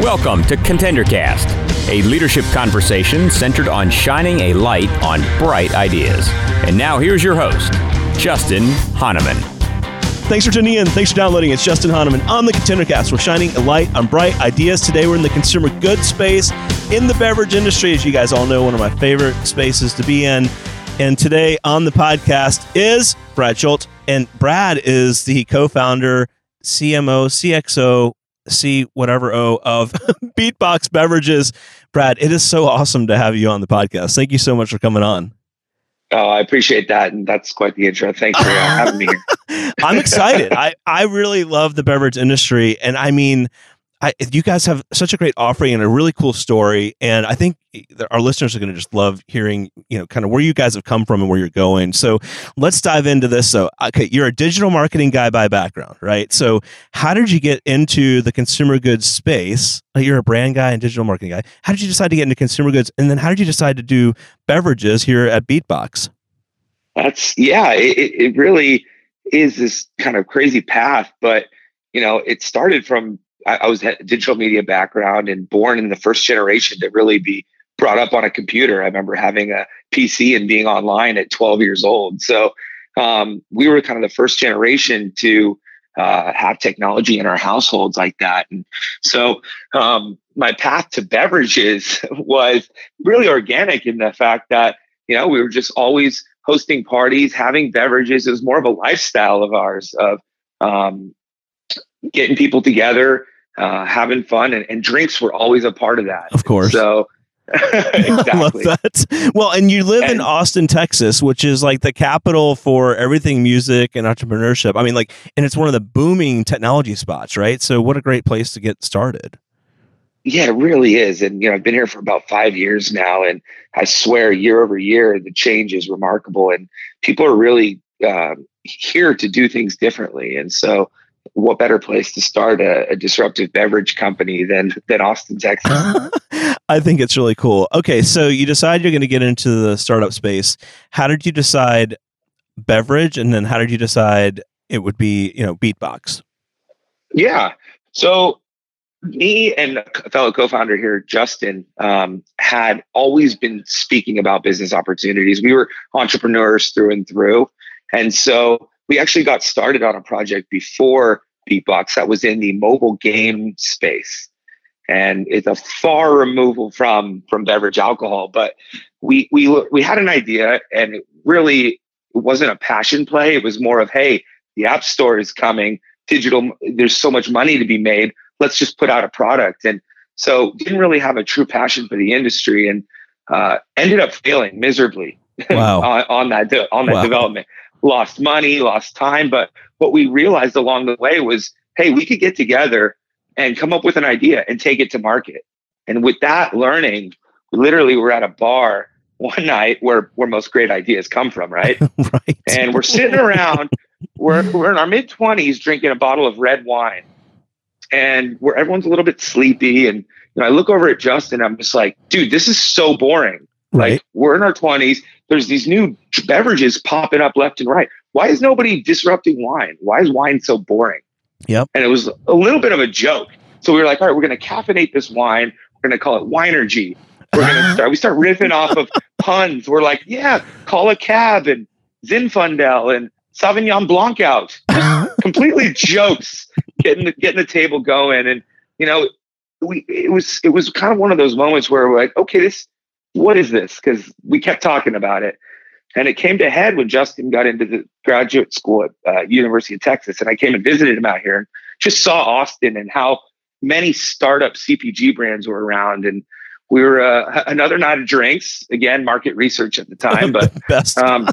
Welcome to ContenderCast, a leadership conversation centered on shining a light on bright ideas. And now here's your host, Justin Hahnemann. Thanks for tuning in. Thanks for downloading. It's Justin Hahnemann on the ContenderCast. We're shining a light on bright ideas. Today we're in the consumer goods space in the beverage industry, as you guys all know, one of my favorite spaces to be in. And today on the podcast is Brad Schultz. And Brad is the co founder, CMO, CXO, C whatever O of Beatbox Beverages. Brad, it is so awesome to have you on the podcast. Thank you so much for coming on. Oh, I appreciate that, and that's quite the intro. Thanks for having me here. I'm excited. I I really love the beverage industry, and I mean, I, you guys have such a great offering and a really cool story, and I think our listeners are going to just love hearing, you know, kind of where you guys have come from and where you're going. So let's dive into this. So, okay, you're a digital marketing guy by background, right? So, how did you get into the consumer goods space? You're a brand guy and digital marketing guy. How did you decide to get into consumer goods, and then how did you decide to do beverages here at Beatbox? That's yeah, it, it really is this kind of crazy path, but you know, it started from I, I was digital media background and born in the first generation to really be brought up on a computer. I remember having a PC and being online at 12 years old. So um, we were kind of the first generation to uh, have technology in our households like that. And so um, my path to beverages was really organic in the fact that, you know, we were just always hosting parties, having beverages. It was more of a lifestyle of ours of um, getting people together, uh, having fun, and, and, drinks were always a part of that. Of course. So. exactly. I love that. Well, and you live and, in Austin, Texas, which is like the capital for everything music and entrepreneurship. I mean, like, and it's one of the booming technology spots, right? So, what a great place to get started. Yeah, it really is. And, you know, I've been here for about five years now. And I swear, year over year, the change is remarkable. And people are really uh, here to do things differently. And so, what better place to start a, a disruptive beverage company than than Austin, Texas? I think it's really cool. Okay, so you decide you're going to get into the startup space. How did you decide beverage, and then how did you decide it would be you know beatbox? Yeah, so me and a fellow co-founder here, Justin, um, had always been speaking about business opportunities. We were entrepreneurs through and through, and so we actually got started on a project before Beatbox that was in the mobile game space. And it's a far removal from from beverage alcohol, but we we we had an idea, and it really it wasn't a passion play. It was more of, hey, the app store is coming, digital. There's so much money to be made. Let's just put out a product. And so didn't really have a true passion for the industry, and uh, ended up failing miserably wow. on, on, that de- on that wow. development lost money, lost time. But what we realized along the way was, hey, we could get together and come up with an idea and take it to market. And with that learning, literally we're at a bar one night where where most great ideas come from, right? right. And we're sitting around, we're we're in our mid twenties drinking a bottle of red wine. And where everyone's a little bit sleepy. And you know, I look over at Justin, I'm just like, dude, this is so boring. Right. Like we're in our 20s. There's these new beverages popping up left and right. Why is nobody disrupting wine? Why is wine so boring? Yep. And it was a little bit of a joke. So we were like, all right, we're going to caffeinate this wine. We're going to call it Winergy. We're going to start. We start riffing off of puns. We're like, yeah, call a cab and Zinfandel and Sauvignon Blanc out. completely jokes, getting the getting the table going. And you know, we it was it was kind of one of those moments where we're like, okay, this what is this? Because we kept talking about it. And it came to head when Justin got into the graduate school at uh, University of Texas, and I came and visited him out here and just saw Austin and how many startup CPG brands were around. And we were uh, another night of drinks, again, market research at the time, but best. um,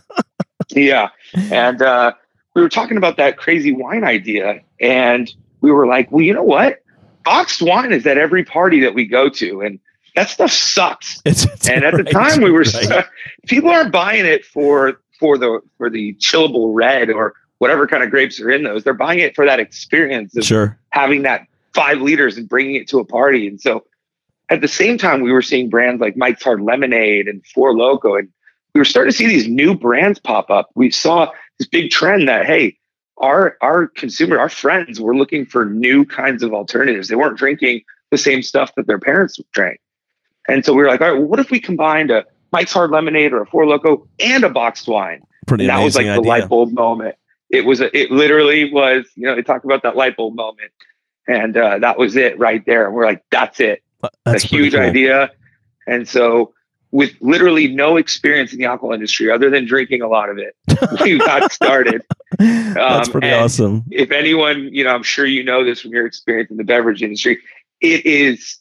yeah. And uh, we were talking about that crazy wine idea, and we were like, well, you know what? Boxed wine is at every party that we go to, and that stuff sucks. It's, it's and at right, the time we were right. people aren't buying it for for the for the chillable red or whatever kind of grapes are in those. They're buying it for that experience of sure. having that five liters and bringing it to a party. And so at the same time, we were seeing brands like Mike's Hard Lemonade and Four Loko, and we were starting to see these new brands pop up. We saw this big trend that hey, our our consumer, our friends were looking for new kinds of alternatives. They weren't drinking the same stuff that their parents drank. And so we were like, all right, well, what if we combined a Mike's Hard Lemonade or a Four Loko and a boxed wine? Pretty and that was like idea. the light bulb moment. It was, a, it literally was, you know, they talk about that light bulb moment. And uh, that was it right there. And we're like, that's it. That's a huge cool. idea. And so, with literally no experience in the alcohol industry other than drinking a lot of it, we got started. That's Um, pretty awesome. If anyone, you know, I'm sure you know this from your experience in the beverage industry, it is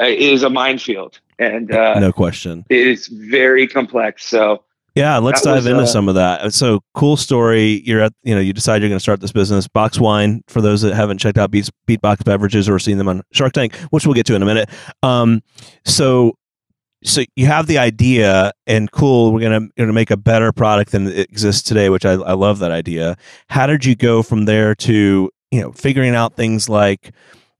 uh, it is a minefield, and uh, no question. it is very complex. So Yeah, let's dive was, into uh, some of that. So cool story. You're at, you know, you decide you're going to start this business. Box Wine, for those that haven't checked out Beats, Beatbox Beverages or seen them on Shark Tank, which we'll get to in a minute. Um, so, so you have the idea, and cool. We're gonna gonna make a better product than it exists today, which I, I love that idea. How did you go from there to you know figuring out things like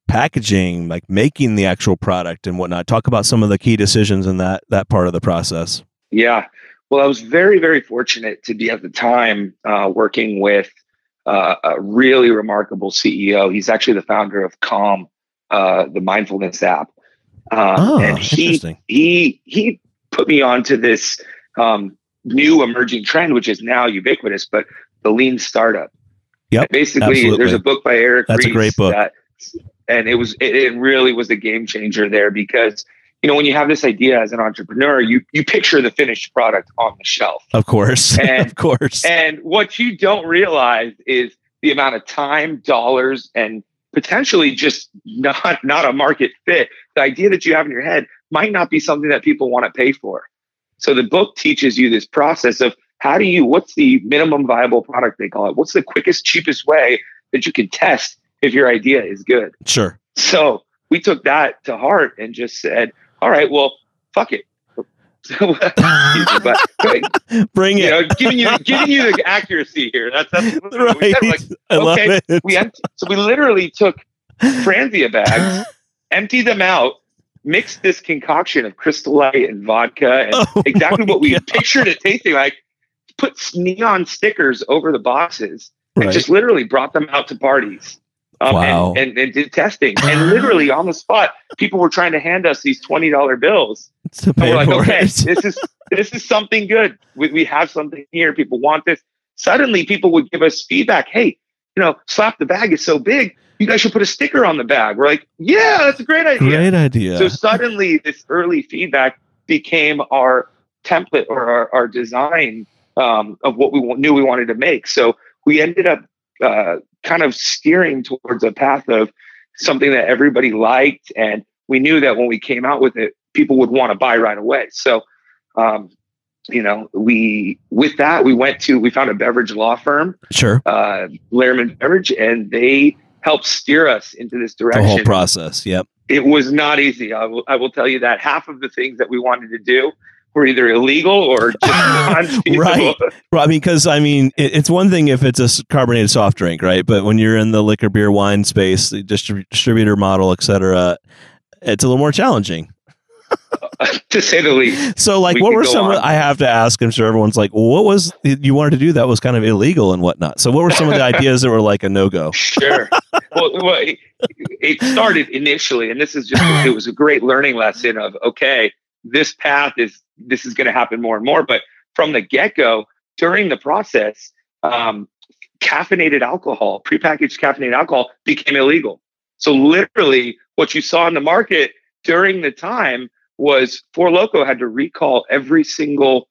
packaging, like making the actual product and whatnot? Talk about some of the key decisions in that that part of the process. Yeah. Well, I was very, very fortunate to be at the time uh, working with uh, a really remarkable CEO. He's actually the founder of Calm, uh, the mindfulness app. Um, Oh, and he interesting. he he put me onto this um, new emerging trend, which is now ubiquitous, but the lean startup. Yeah, Basically, absolutely. there's a book by Eric. That's a great book. That, and it was it, it really was a game changer there because you know when you have this idea as an entrepreneur, you you picture the finished product on the shelf. Of course, And- of course. And what you don't realize is the amount of time, dollars, and potentially just not not a market fit. The idea that you have in your head might not be something that people want to pay for. So the book teaches you this process of how do you what's the minimum viable product they call it? What's the quickest, cheapest way that you can test if your idea is good? sure. So we took that to heart and just said, all right, well, fuck it. So, excuse me, but Bring it. know, giving you giving you the accuracy here. That's that's we right. said. Like, I love okay, it. we empty, so we literally took Franzia bags, emptied them out, mixed this concoction of Crystal Light and vodka, and Oh exactly what we God. pictured it tasting like. Put neon stickers over the boxes and just literally brought them out to parties. Um, Wow. and, and, and did testing. And literally on the spot, people were trying to hand us these $20 bills. to And pay we're like, okay, this is this is something good. We, we have something here. People want this. Suddenly, people would give us feedback. Hey, you know, slap the bag is so big. You guys should put a sticker on the bag. We're like, yeah, that's a great idea. Great idea. So suddenly, this early feedback became our template or our, our design um, of what we knew we wanted to make. So we ended up uh, kind of steering towards a path of something that everybody liked, and we knew that when we came out with it, people would want to buy right away. So, um, you know, we with that we went to we found a beverage law firm, sure. uh, Lehrman Beverage, and they helped steer us into this direction. The whole process. Yep. it was not easy. I will, I will tell you that half of the things that we wanted to do were either illegal or just. Right. Well, I mean, because I mean, it, it's one thing if it's a carbonated soft drink, right? But when you're in the liquor, beer, wine space, the distrib- distributor model, et cetera, it's a little more challenging. to say the least. So, like, We what were some? Of. I have to ask. I'm sure everyone's like, what was you wanted to do that was kind of illegal and whatnot. So, what were some of the ideas that were like a no go? Sure. well, well it, it started initially, and this is just it was a great learning lesson of okay, this path is this is going to happen more and more. But from the get go, during the process, um, caffeinated alcohol, prepackaged caffeinated alcohol, became illegal. So literally, what you saw in the market during the time was Four Loko had to recall every single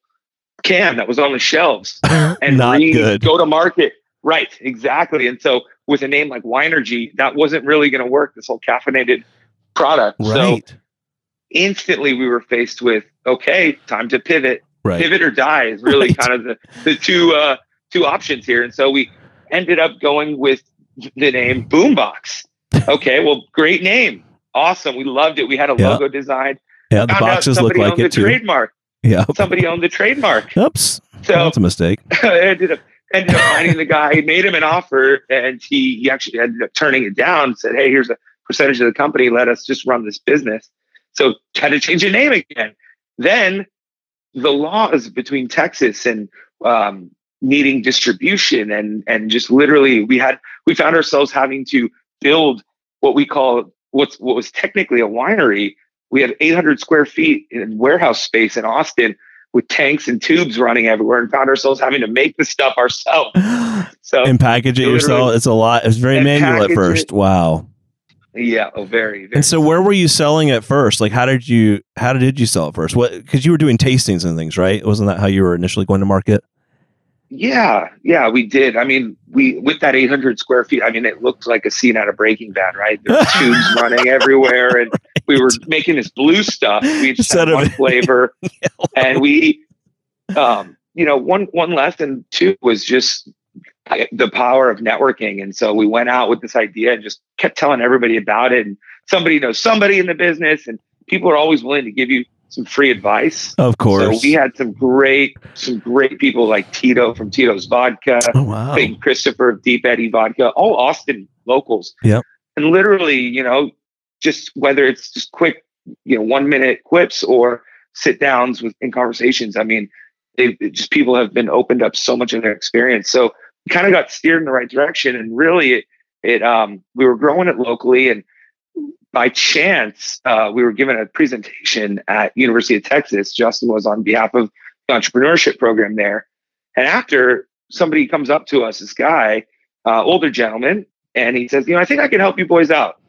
can that was on the shelves and Not re- good. go to market. Right, exactly. And so with a name like Winergy, that wasn't really going to work. This whole caffeinated product. So Right. Instantly we were faced with okay, time to pivot. Right. Pivot or die is really Right. kind of the the two uh, two options here. And so we ended up going with the name Boombox. Okay, well, great name, awesome. We loved it. We had a Yeah. logo designed. Yeah. The Found boxes look like owned it the too. trademark. Yeah. Somebody owned the trademark. Oops. So That's a mistake. Ended up ended up finding the guy, made him an offer, and he, he actually ended up turning it down. Said, "Hey, here's a percentage of the company. Let us just run this business." So had to change the name again. Then the laws between Texas and um, needing distribution and and just literally we had we found ourselves having to build what we call what's what was technically a winery. We had 800 square feet in warehouse space in Austin with tanks and tubes running everywhere, and found ourselves having to make the stuff ourselves. So and package it yourself. It's a lot. It's very manual at first. It. Wow. Yeah, oh, very, very. And so, where were you selling it first? Like, how did you how did you sell it first? What because you were doing tastings and things, right? Wasn't that how you were initially going to market? Yeah, yeah, we did. I mean, we with that 800 square feet. I mean, it looked like a scene out of Breaking Bad, right? There's tubes running everywhere, and right. we were making this blue stuff. We just had one flavor, and we, um, you know, one one lesson two was just the power of networking. And so we went out with this idea and just kept telling everybody about it. And somebody knows somebody in the business, and people are always willing to give you some free advice. Of course. So we had some great, some great people like Tito from Tito's Vodka, oh, wow. Christopher of Deep Eddy Vodka, all Austin locals. Yep. And literally, you know, just whether it's just quick, you know, one minute quips or sit downs with in conversations. I mean, they just people have been opened up so much in their experience. So kind of got steered in the right direction. And really, it, it um, we were growing it locally and by chance, uh, we were given a presentation at University of Texas. Justin was on behalf of the entrepreneurship program there. And after somebody comes up to us, this guy, uh, older gentleman, and he says, "You know, I think I can help you boys out."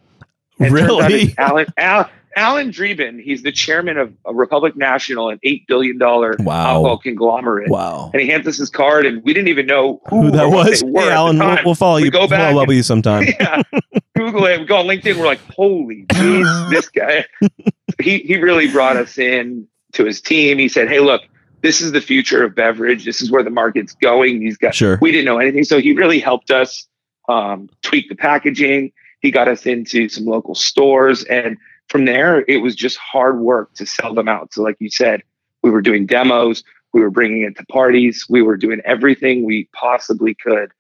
And really, Alan, Al, Alan Dreeben, he's the chairman of Republic National, an eight billion dollar wow. alcohol conglomerate. Wow! And he hands us his card, and we didn't even know who, who that was. Hey, Alan, we'll, we'll, follow we you. Go back follow up with you sometime. Yeah, Google it. We go on LinkedIn. We're like, holy geez, this guy. he he really brought us in to his team. He said, "Hey, look, this is the future of beverage. This is where the market's going." He's got. Sure. We didn't know anything, so he really helped us um, tweak the packaging. He got us into some local stores and from there, it was just hard work to sell them out. So, like you said, we were doing demos, we were bringing it to parties, we were doing everything we possibly could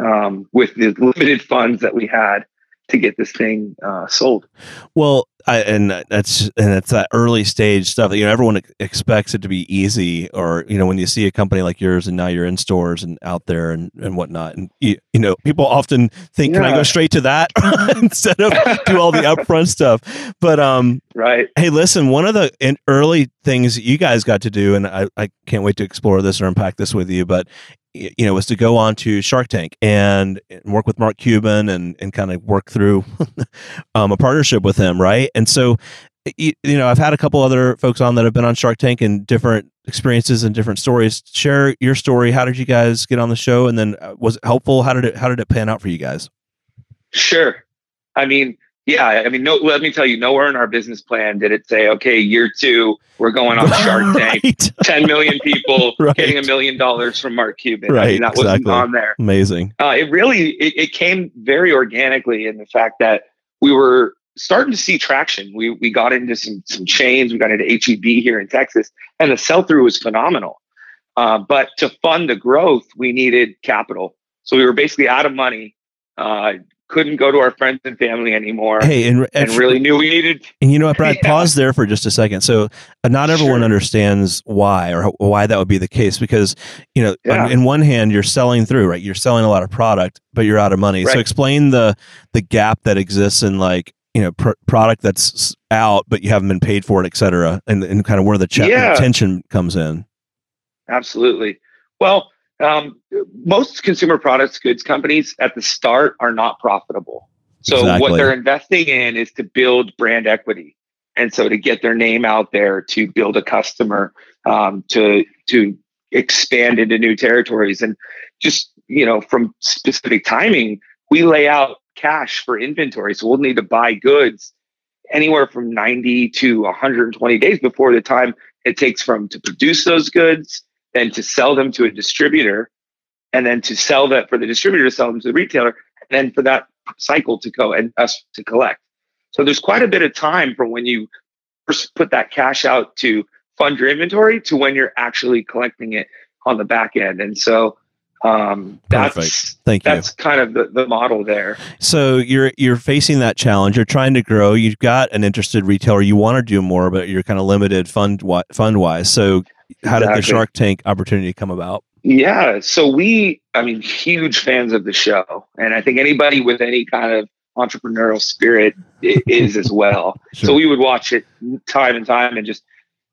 um, with the limited funds that we had to get this thing uh, sold. Well, I, and that's and it's that early stage stuff you know everyone expects it to be easy, or you know when you see a company like yours and now you're in stores and out there and, and whatnot, and you, you know people often think, yeah. "Can I go straight to that instead of do all the upfront stuff?" But um, right. Hey, listen, one of the early things you guys got to do, and I, I can't wait to explore this or unpack this with you, but you know, was to go on to Shark Tank and, work with Mark Cuban and, and kind of work through um, a partnership with him, right? And so, you, you, know, I've had a couple other folks on that have been on Shark Tank and different experiences and different stories. Share your story. How did you guys get on the show? And then uh, was it helpful? How did it How did it pan out for you guys? Sure. I mean, yeah, I mean, no. Let me tell you, nowhere in our business plan did it say, "Okay, year two, we're going on Shark Tank, right. ten million people right. getting a million dollars from Mark Cuban." Right, I mean, that exactly. wasn't on there. Amazing. Uh, it really it, it came very organically in the fact that we were starting to see traction. We we got into some some chains. We got into HEB here in Texas, and the sell through was phenomenal. Uh, but to fund the growth, we needed capital. So we were basically out of money. Uh, couldn't go to our friends and family anymore. Hey, and, and really knew we needed. And you know what, Brad? yeah. Pause there for just a second. So, uh, not everyone sure. understands why or why that would be the case because you know, yeah. on, in one hand, you're selling through, right? You're selling a lot of product, but you're out of money. Right. So, explain the the gap that exists in like you know pr- product that's out, but you haven't been paid for it, et cetera, and and kind of where the ch- yeah. tension comes in. Absolutely. Well, um, most consumer products goods companies at the start are not profitable. So exactly. what they're investing in is to build brand equity, and so to get their name out there, to build a customer, um, to to expand into new territories, and just you know from specific timing, we lay out cash for inventory. So we'll need to buy goods anywhere from 90 to 120 days before the time it takes from to produce those goods then to sell them to a distributor, and then to sell that for the distributor to sell them to the retailer, and then for that cycle to go and us to collect. So there's quite a bit of time from when you first put that cash out to fund your inventory to when you're actually collecting it on the back end. And so um, that's Perfect. Thank you. That's kind of the, the model there. So you're you're facing that challenge. You're trying to grow. You've got an interested retailer. You want to do more, but you're kind of limited fund fund wise. So how exactly. did the Shark Tank opportunity come about? Yeah. So we, I mean, huge fans of the show. And I think anybody with any kind of entrepreneurial spirit is as well. Sure. So we would watch it time and time and just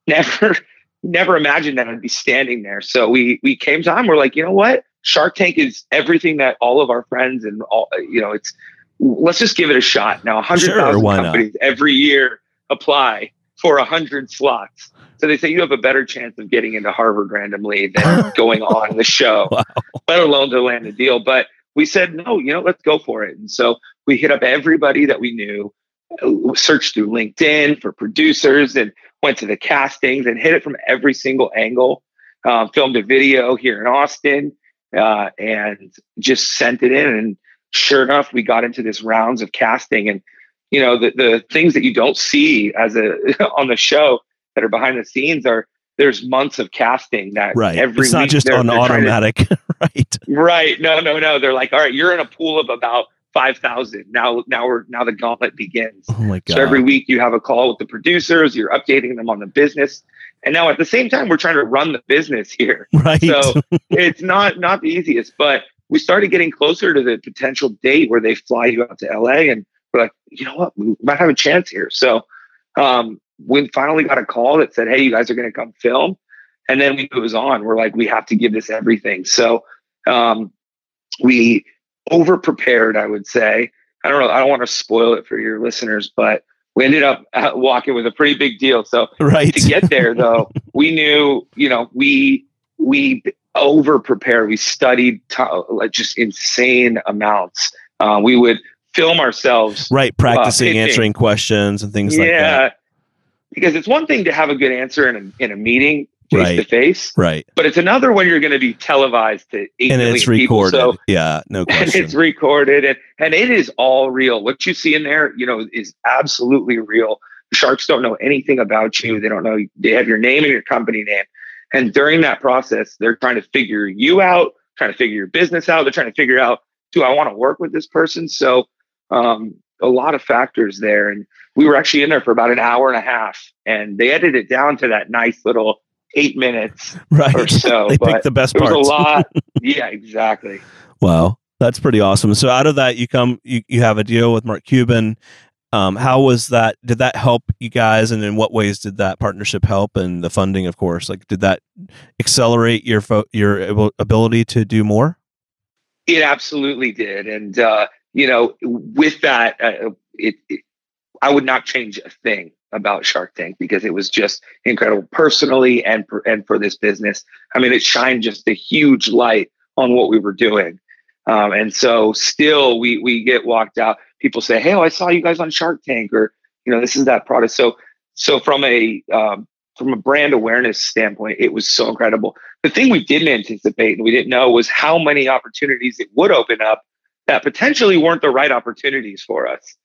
never, never imagined that I'd be standing there. So we, we came time, we're like, you know what? Shark Tank is everything that all of our friends and all, you know, it's, let's just give it a shot. Now, 100,000 sure, companies not? every year apply for a 100 slots. So they say you have a better chance of getting into Harvard randomly than going on the show, wow. let alone to land a deal. But we said, no, you know, let's go for it. And so we hit up everybody that we knew, searched through LinkedIn for producers and went to the castings and hit it from every single angle. Um, filmed a video here in Austin uh, and just sent it in. And sure enough, we got into this rounds of casting and you know the, the things that you don't see as a on the show that are behind the scenes are there's months of casting that right. every it's not just they're, on they're automatic, to, right? Right. No, no, no. They're like, all right, you're in a pool of about five thousand. Now, now we're now the gauntlet begins. Oh my god! So every week you have a call with the producers. You're updating them on the business, and now at the same time we're trying to run the business here. Right. So it's not not the easiest, but we started getting closer to the potential date where they fly you out to LA, and we're like, you know what, we might have a chance here. So um, we finally got a call that said, "Hey, you guys are going to come film," and then we it was on. We're like, we have to give this everything. So um, we over prepared, I would say. I don't know. I don't want to spoil it for your listeners, but we ended up uh, walking with a pretty big deal. So right. to get there, though, we knew, you know, we we over prepared. We studied t- like just insane amounts. Uh, we would film ourselves, right, practicing uh, answering questions and things yeah, like that because it's one thing to have a good answer in a, in a meeting face to face, right? But it's another when you're going to be televised to eight and it's recorded. People. So, yeah, no question. And it's recorded, and and it is all real. What you see in there, you know, is absolutely real. The sharks don't know anything about you. They don't know. They have your name and your company name, and during that process, they're trying to figure you out, trying to figure your business out. They're trying to figure out, do I want to work with this person? So, um, a lot of factors there, and we were actually in there for about an hour and a half, and they edited it down to that nice little eight minutes right. or so. they picked the best parts. a lot. yeah, exactly. Wow, that's pretty awesome. So out of that, you come, you, you have a deal with Mark Cuban. Um, how was that? Did that help you guys, and in what ways did that partnership help? And the funding, of course, like did that accelerate your fo- your ability to do more? It absolutely did, and uh, you know, with that, uh, it, it I would not change a thing about Shark Tank because it was just incredible personally and for, and for this business. I mean, it shined just a huge light on what we were doing. Um, and so still we we get walked out. People say, "Hey, oh, I saw you guys on Shark Tank," or you know, this is that product. So so from a um, from a brand awareness standpoint, it was so incredible. The thing we didn't anticipate and we didn't know was how many opportunities it would open up that potentially weren't the right opportunities for us.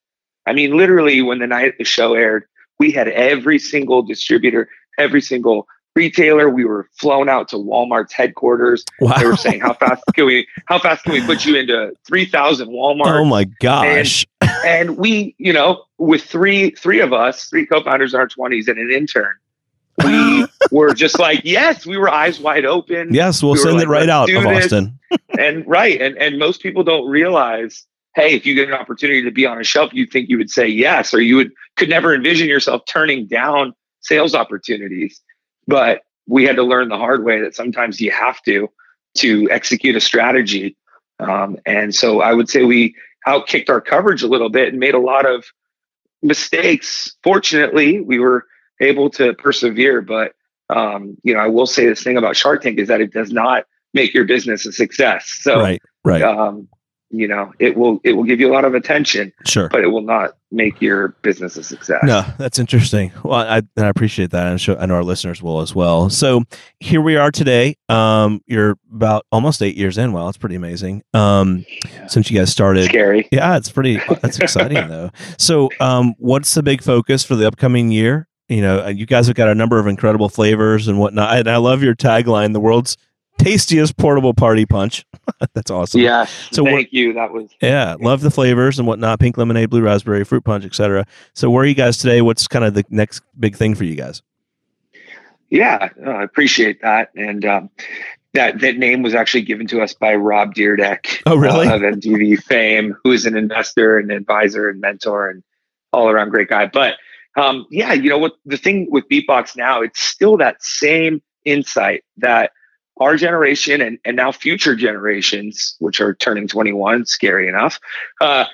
I mean, literally, when the night the show aired, we had every single distributor, every single retailer. We were flown out to Walmart's headquarters. Wow. They were saying, "How fast can we? How fast can we put you into three thousand Walmart?" Oh my gosh! And, and, we, you know, with three three of us, three co-founders in our twenties and an intern, we were just like, yes, we were eyes wide open. Yes, we'll we send like, it right out of Austin. and right, and and most people don't realize hey, if you get an opportunity to be on a shelf, you'd think you would say yes, or you would could never envision yourself turning down sales opportunities. But we had to learn the hard way that sometimes you have to to execute a strategy. Um, and so I would say we outkicked our coverage a little bit and made a lot of mistakes. Fortunately, we were able to persevere. But um, you know, I will say this thing about Shark Tank is that it does not make your business a success. So right, right. Um, you know it will it will give you a lot of attention sure. but it will not make your business a success. No that's interesting. Well i i appreciate that and i know our listeners will as well. So here we are today. Um you're about almost eight years in. Well it's pretty amazing. Um yeah. since you guys started. Scary. Yeah it's pretty that's exciting though. So um what's the big focus for the upcoming year you know you guys have got a number of incredible flavors and whatnot and i love your tagline the world's tastiest portable party punch. That's awesome. Yeah. So thank you. That was yeah. Love the flavors and whatnot. Pink lemonade, blue raspberry, fruit punch, etc. So where are you guys today? What's kind of the next big thing for you guys? Yeah, uh, I appreciate that. And um, that that name was actually given to us by Rob Dyrdek. Oh, really? Uh, of MTV fame, who is an investor and advisor and mentor and all around great guy. But um, yeah, you know what? The thing with Beatbox now, it's still that same insight that our generation and, and now future generations, which are turning 21, scary enough, uh,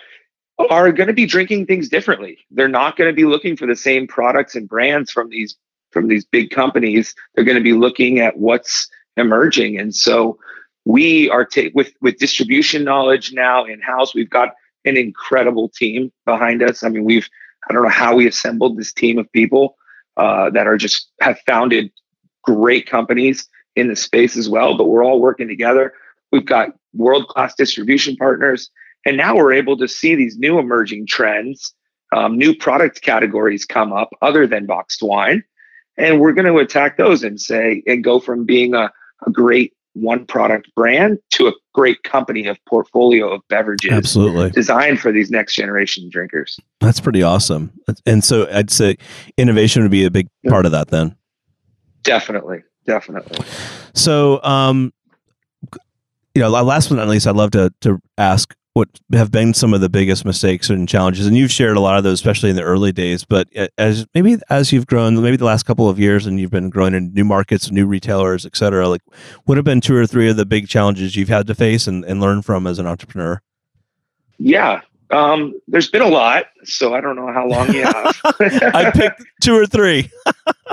are going to be drinking things differently. They're not going to be looking for the same products and brands from these from these big companies. They're going to be looking at what's emerging, and so we are ta- with with distribution knowledge now in house. We've got an incredible team behind us. I mean, we've I don't know how we assembled this team of people uh, that are just have founded great companies in the space as well, but we're all working together. We've got world class distribution partners. And now we're able to see these new emerging trends, um, new product categories come up other than boxed wine. And we're going to attack those and say, and go from being a, a great one product brand to a great company of portfolio of beverages absolutely. designed for these next generation drinkers. That's pretty awesome. And so i'd say innovation would be a big part of that then. Definitely. Definitely. So um you know last but not least i'd love to to ask what have been some of the biggest mistakes and challenges. And you've shared a lot of those especially in the early days but as maybe as you've grown maybe the last couple of years and you've been growing in new markets new retailers et cetera like what have been two or three of the big challenges you've had to face and, and learn from as an entrepreneur? Yeah um, there's been a lot so i don't know how long you have. I picked two or three.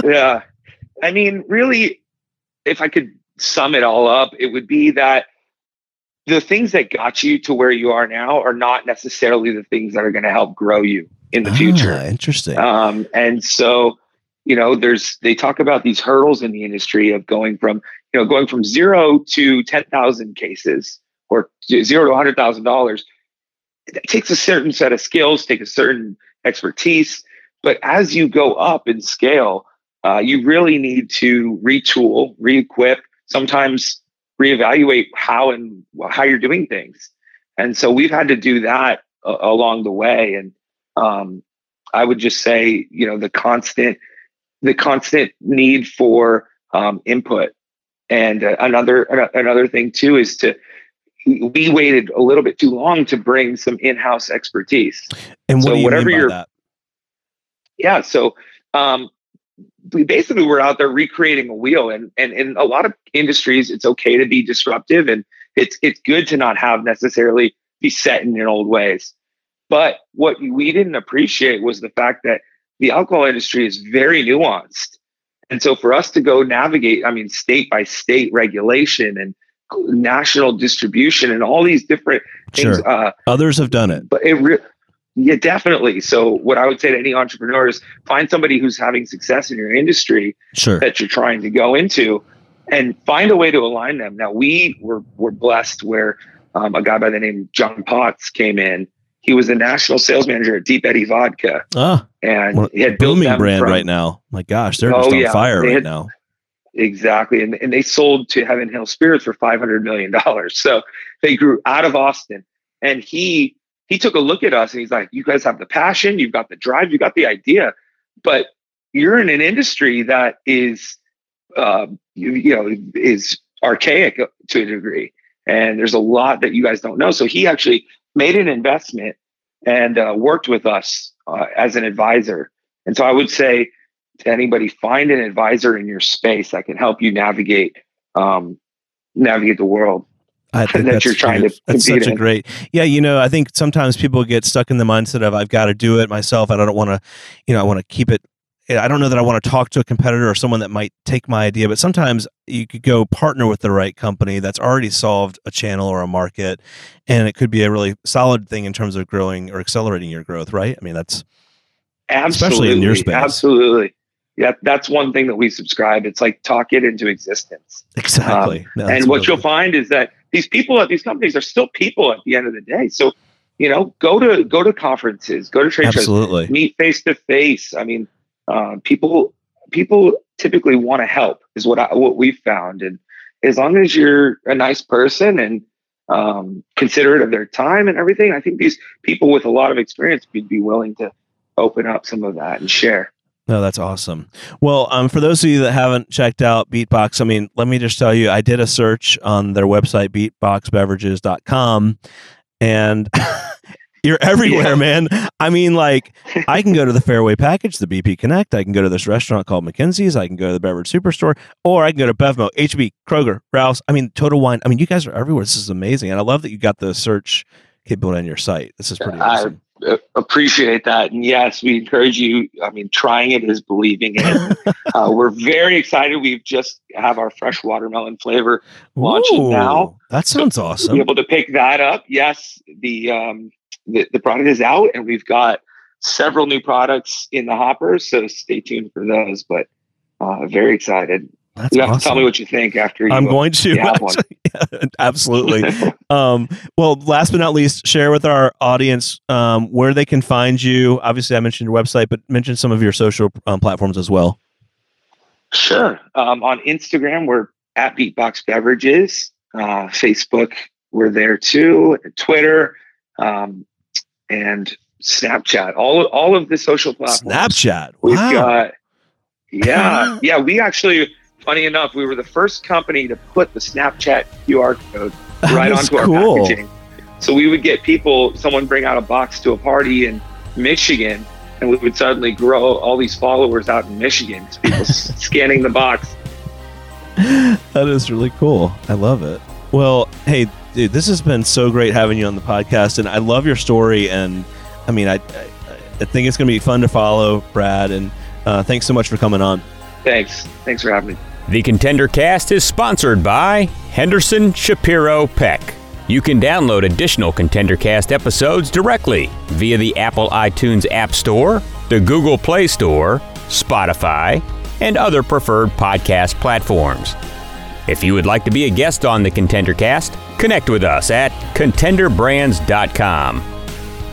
Yeah i mean really if i could sum it all up it would be that the things that got you to where you are now are not necessarily the things that are going to help grow you in the ah, future. Interesting. Um, and so, you know, there's they talk about these hurdles in the industry of going from you know going from zero to ten thousand cases or zero to hundred thousand dollars. It takes a certain set of skills, take a certain expertise, but as you go up in scale, uh, you really need to retool, re-equip. Sometimes reevaluate how and how you're doing things. And so we've had to do that uh, along the way. And um, I would just say, you know, the constant, the constant need for um, input. And uh, another another thing too is to we waited a little bit too long to bring some in-house expertise. And what so whatever you're, that? yeah. So um, we basically were out there recreating a wheel and and in a lot of industries it's okay to be disruptive and it's it's good to not have necessarily be set in your old ways. But what we didn't appreciate was the fact that the alcohol industry is very nuanced. And so for us to go navigate i mean state by state regulation and national distribution and all these different things sure. uh, others have done it. but it really yeah, definitely. So, what I would say to any entrepreneur is find somebody who's having success in your industry sure. that you're trying to go into, and find a way to align them. Now, we were were blessed where um, a guy by the name John Potts came in. He was the national sales manager at Deep Eddy Vodka, ah, and he had booming brand from, right now. My gosh, they're oh, just on yeah, fire right had, now. Exactly, and and they sold to Heaven Hill Spirits for five hundred million dollars. So they grew out of Austin, and he he took a look at us and he's like, you guys have the passion, you've got the drive, you got the idea, but you're in an industry that is, uh, you, you know, is archaic to a degree. And there's a lot that you guys don't know. So he actually made an investment and uh, worked with us uh, as an advisor. And so I would say to anybody, find an advisor in your space that can help you navigate um, navigate the world. I think that you're trying to. That's such in. a great. Yeah, you know, I think sometimes people get stuck in the mindset of I've got to do it myself. I don't want to, you know, I want to keep it. I don't know that I want to talk to a competitor or someone that might take my idea, but sometimes you could go partner with the right company that's already solved a channel or a market, and it could be a really solid thing in terms of growing or accelerating your growth. Right? I mean, that's absolutely especially in your space. Absolutely yeah, that's one thing that we subscribe. It's like talk it into existence. Exactly. Um, no, and what really you'll find is that these people at these companies are still people at the end of the day. So, you know, go to go to conferences, go to trade Absolutely. shows, meet face to face. I mean, uh, people people typically want to help is what I, what we've found, and as long as you're a nice person and um, considerate of their time and everything, I think these people with a lot of experience would be willing to open up some of that and share. No, that's awesome. Well, um, for those of you that haven't checked out Beatbox, I mean, let me just tell you, I did a search on their website, beatboxbeverages.com, and you're everywhere, yeah. man. I mean, like, I can go to the Fairway Package, the BP Connect. I can go to this restaurant called McKenzie's. I can go to the Beverage Superstore, or I can go to Bevmo, HB, Kroger, Ralph's. I mean, Total Wine. I mean, you guys are everywhere. This is amazing. And I love that you got the search capability on your site. This is pretty awesome. I appreciate that. And yes, we encourage you. I mean, trying it is believing it. uh, we're very excited. We've just have our fresh watermelon flavor launching Ooh, now. That sounds so awesome. Be able to pick that up. Yes, the um, the, the product is out and we've got several new products in the hopper. So stay tuned for those. But uh, very excited. That's you have awesome. to tell me what you think after you. I'm going to. yeah, absolutely. um, well, last but not least, share with our audience um, where they can find you. Obviously, I mentioned your website, but mention some of your social um, platforms as well. Sure. Um, on Instagram, we're at Beatbox Beverages. Uh, Facebook, we're there too. Twitter, um, and Snapchat. All all of the social platforms. Snapchat. Wow. We've got. Yeah, yeah. We actually, funny enough, we were the first company to put the Snapchat QR code right onto cool. our packaging. So we would get people, someone bring out a box to a party in Michigan, and we would suddenly grow all these followers out in Michigan. People scanning the box. That is really cool. I love it. Well, hey, dude, this has been so great having you on the podcast, and I love your story. And I mean, I, I, I think it's going to be fun to follow, Brad. And uh, thanks so much for coming on. Thanks. Thanks for having me. The Contender Cast is sponsored by Henderson Shapiro Peck. You can download additional Contender Cast episodes directly via the Apple iTunes App Store, the Google Play Store, Spotify, and other preferred podcast platforms. If you would like to be a guest on the Contender Cast, connect with us at contenderbrands.com.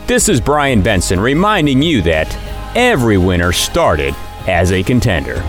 This is Brian Benson reminding you that every winner started as a contender.